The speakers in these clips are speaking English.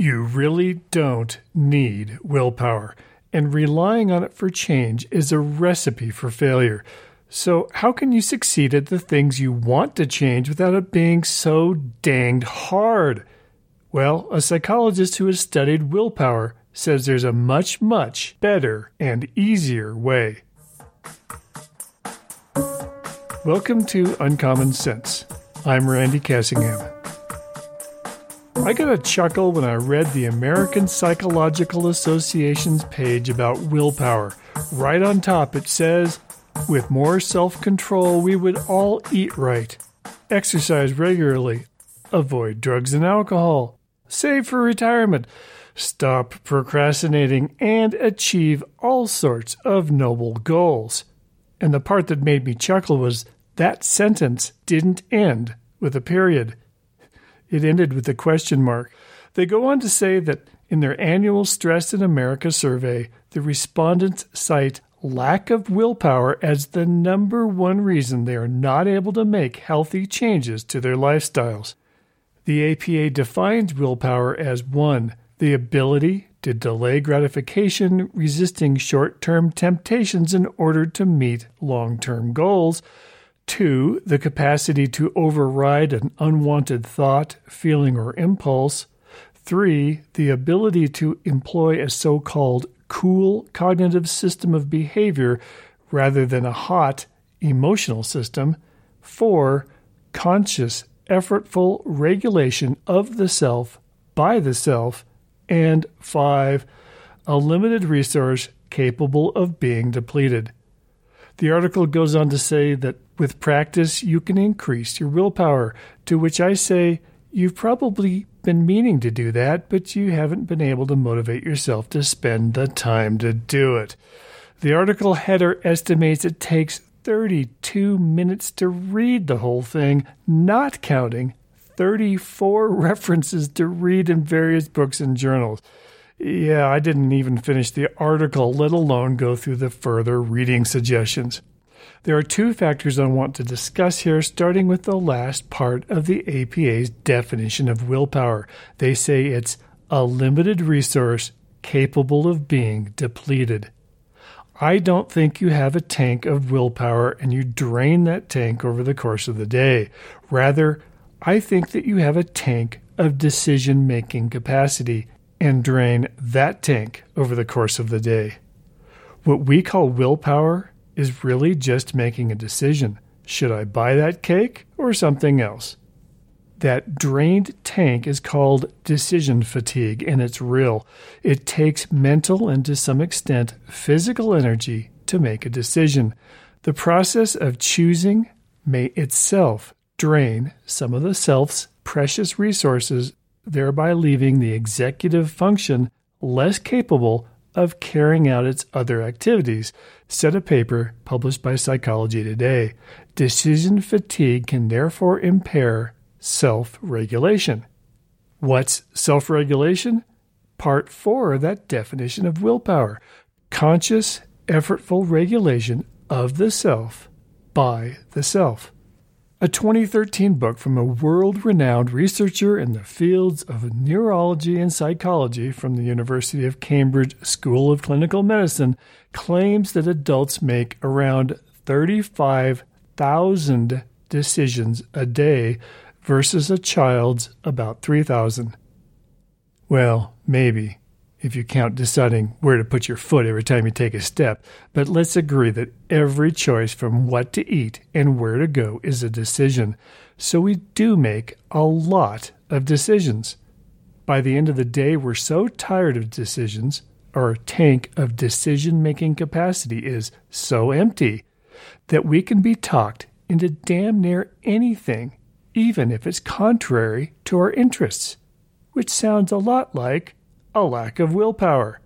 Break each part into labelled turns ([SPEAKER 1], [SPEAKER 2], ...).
[SPEAKER 1] You really don't need willpower, and relying on it for change is a recipe for failure. So, how can you succeed at the things you want to change without it being so danged hard? Well, a psychologist who has studied willpower says there's a much, much better and easier way. Welcome to Uncommon Sense. I'm Randy Cassingham. I got a chuckle when I read the American Psychological Association's page about willpower. Right on top, it says, with more self control, we would all eat right, exercise regularly, avoid drugs and alcohol, save for retirement, stop procrastinating, and achieve all sorts of noble goals. And the part that made me chuckle was that sentence didn't end with a period. It ended with a question mark. They go on to say that in their annual Stress in America survey, the respondents cite lack of willpower as the number one reason they are not able to make healthy changes to their lifestyles. The APA defines willpower as 1. The ability to delay gratification, resisting short term temptations in order to meet long term goals. Two, the capacity to override an unwanted thought, feeling, or impulse. Three, the ability to employ a so called cool cognitive system of behavior rather than a hot emotional system. Four, conscious, effortful regulation of the self by the self. And five, a limited resource capable of being depleted. The article goes on to say that with practice, you can increase your willpower, to which I say, you've probably been meaning to do that, but you haven't been able to motivate yourself to spend the time to do it. The article header estimates it takes 32 minutes to read the whole thing, not counting 34 references to read in various books and journals. Yeah, I didn't even finish the article, let alone go through the further reading suggestions. There are two factors I want to discuss here, starting with the last part of the APA's definition of willpower. They say it's a limited resource capable of being depleted. I don't think you have a tank of willpower and you drain that tank over the course of the day. Rather, I think that you have a tank of decision making capacity and drain that tank over the course of the day. What we call willpower is really just making a decision. Should I buy that cake or something else? That drained tank is called decision fatigue, and it's real. It takes mental and to some extent physical energy to make a decision. The process of choosing may itself drain some of the self's precious resources thereby leaving the executive function less capable of carrying out its other activities, said a paper published by Psychology Today. Decision fatigue can therefore impair self regulation. What's self regulation? Part 4 of that definition of willpower conscious, effortful regulation of the self by the self a 2013 book from a world renowned researcher in the fields of neurology and psychology from the University of Cambridge School of Clinical Medicine claims that adults make around 35,000 decisions a day versus a child's about 3,000. Well, maybe if you count deciding where to put your foot every time you take a step. But let's agree that every choice from what to eat and where to go is a decision. So we do make a lot of decisions. By the end of the day, we're so tired of decisions, our tank of decision making capacity is so empty that we can be talked into damn near anything, even if it's contrary to our interests, which sounds a lot like a lack of willpower.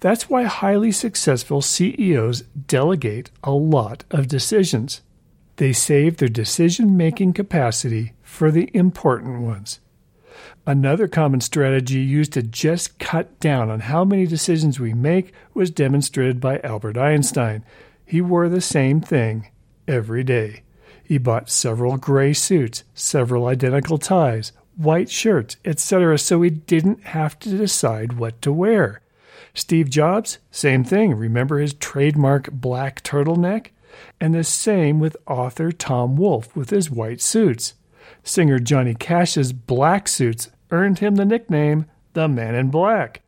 [SPEAKER 1] That's why highly successful CEOs delegate a lot of decisions. They save their decision making capacity for the important ones. Another common strategy used to just cut down on how many decisions we make was demonstrated by Albert Einstein. He wore the same thing every day. He bought several gray suits, several identical ties, white shirts, etc., so he didn't have to decide what to wear. Steve Jobs, same thing. Remember his trademark black turtleneck? And the same with author Tom Wolfe with his white suits. Singer Johnny Cash's black suits earned him the nickname the Man in Black.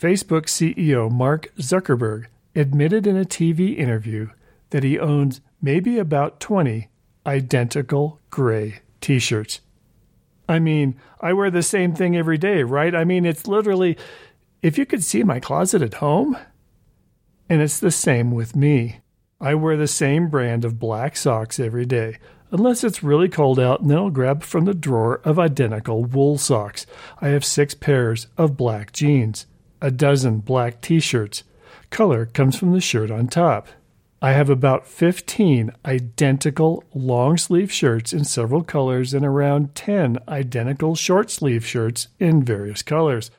[SPEAKER 1] Facebook CEO Mark Zuckerberg admitted in a TV interview that he owns maybe about 20 identical gray t shirts. I mean, I wear the same thing every day, right? I mean, it's literally, if you could see my closet at home, and it's the same with me. I wear the same brand of black socks every day, unless it's really cold out, and then I'll grab from the drawer of identical wool socks. I have six pairs of black jeans, a dozen black t shirts. Color comes from the shirt on top. I have about 15 identical long sleeve shirts in several colors and around 10 identical short sleeve shirts in various colors.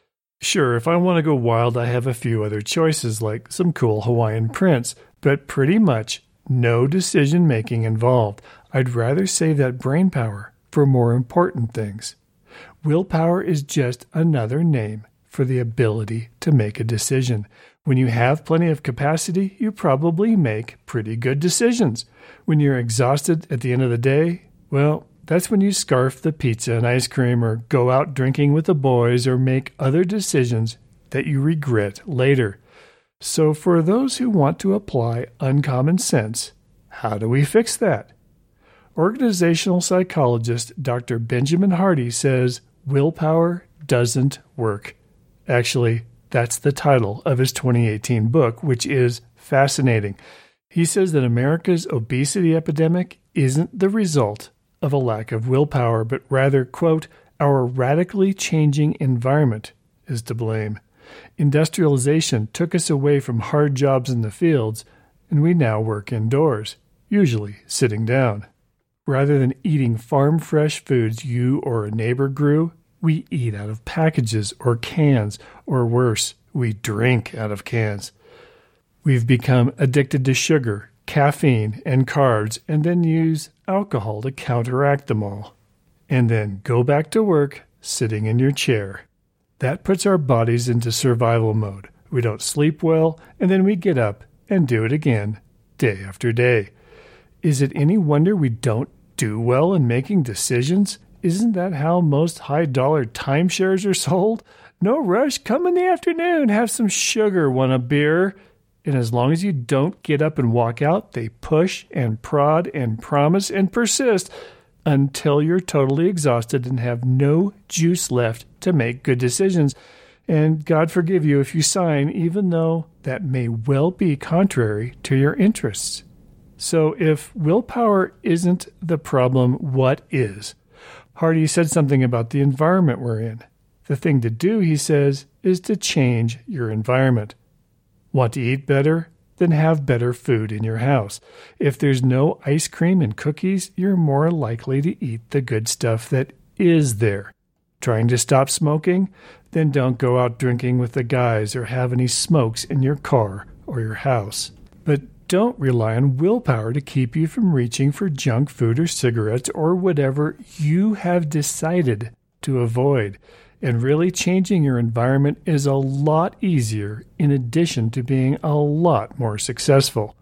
[SPEAKER 1] Sure, if I want to go wild, I have a few other choices like some cool Hawaiian prints, but pretty much no decision making involved. I'd rather save that brain power for more important things. Willpower is just another name for the ability to make a decision. When you have plenty of capacity, you probably make pretty good decisions. When you're exhausted at the end of the day, well, that's when you scarf the pizza and ice cream or go out drinking with the boys or make other decisions that you regret later. So, for those who want to apply uncommon sense, how do we fix that? Organizational psychologist Dr. Benjamin Hardy says willpower doesn't work. Actually, that's the title of his 2018 book, which is fascinating. He says that America's obesity epidemic isn't the result of a lack of willpower, but rather, quote, our radically changing environment is to blame. Industrialization took us away from hard jobs in the fields, and we now work indoors, usually sitting down. Rather than eating farm fresh foods you or a neighbor grew, we eat out of packages or cans, or worse, we drink out of cans. We've become addicted to sugar, caffeine, and carbs, and then use alcohol to counteract them all. And then go back to work sitting in your chair. That puts our bodies into survival mode. We don't sleep well, and then we get up and do it again, day after day. Is it any wonder we don't do well in making decisions isn't that how most high dollar timeshares are sold? No rush, come in the afternoon, have some sugar, want a beer. And as long as you don't get up and walk out, they push and prod and promise and persist until you're totally exhausted and have no juice left to make good decisions. And God forgive you if you sign, even though that may well be contrary to your interests. So, if willpower isn't the problem, what is? Hardy said something about the environment we're in. The thing to do, he says, is to change your environment. Want to eat better? Then have better food in your house. If there's no ice cream and cookies, you're more likely to eat the good stuff that is there. Trying to stop smoking? Then don't go out drinking with the guys or have any smokes in your car or your house. But don't rely on willpower to keep you from reaching for junk food or cigarettes or whatever you have decided to avoid. And really changing your environment is a lot easier in addition to being a lot more successful.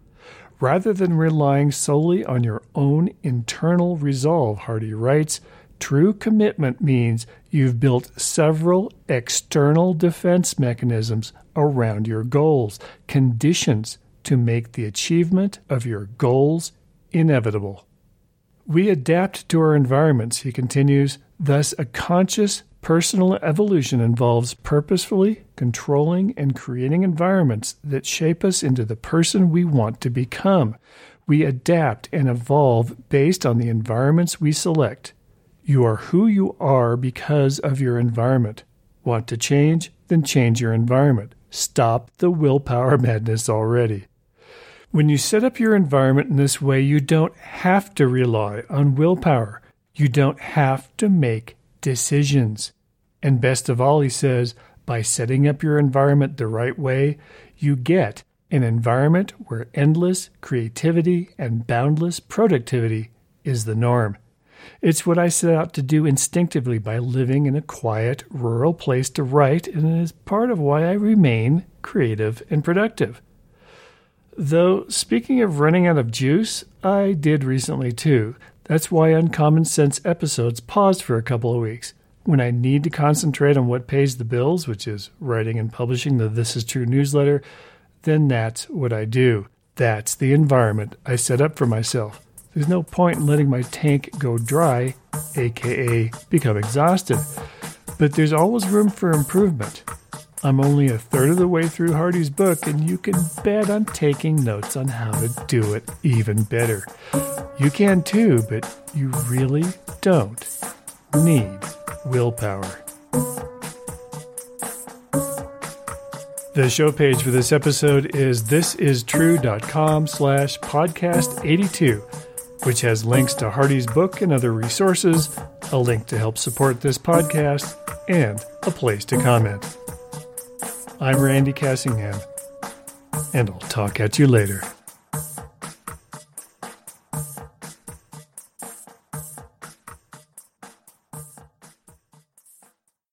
[SPEAKER 1] Rather than relying solely on your own internal resolve, Hardy writes, true commitment means you've built several external defense mechanisms around your goals, conditions to make the achievement of your goals inevitable. We adapt to our environments, he continues. Thus, a conscious personal evolution involves purposefully controlling and creating environments that shape us into the person we want to become. We adapt and evolve based on the environments we select. You are who you are because of your environment. Want to change? Then change your environment. Stop the willpower madness already. When you set up your environment in this way, you don't have to rely on willpower. You don't have to make decisions. And best of all, he says, by setting up your environment the right way, you get an environment where endless creativity and boundless productivity is the norm. It's what I set out to do instinctively by living in a quiet, rural place to write, and it is part of why I remain creative and productive. Though, speaking of running out of juice, I did recently too. That's why Uncommon Sense episodes paused for a couple of weeks. When I need to concentrate on what pays the bills, which is writing and publishing the This Is True newsletter, then that's what I do. That's the environment I set up for myself. There's no point in letting my tank go dry, aka become exhausted. But there's always room for improvement. I'm only a third of the way through Hardy's book, and you can bet I'm taking notes on how to do it even better. You can too, but you really don't need willpower. The show page for this episode is thisistrue.com slash podcast 82 which has links to Hardy's book and other resources, a link to help support this podcast, and a place to comment. I'm Randy Cassingham, and I'll talk at you later.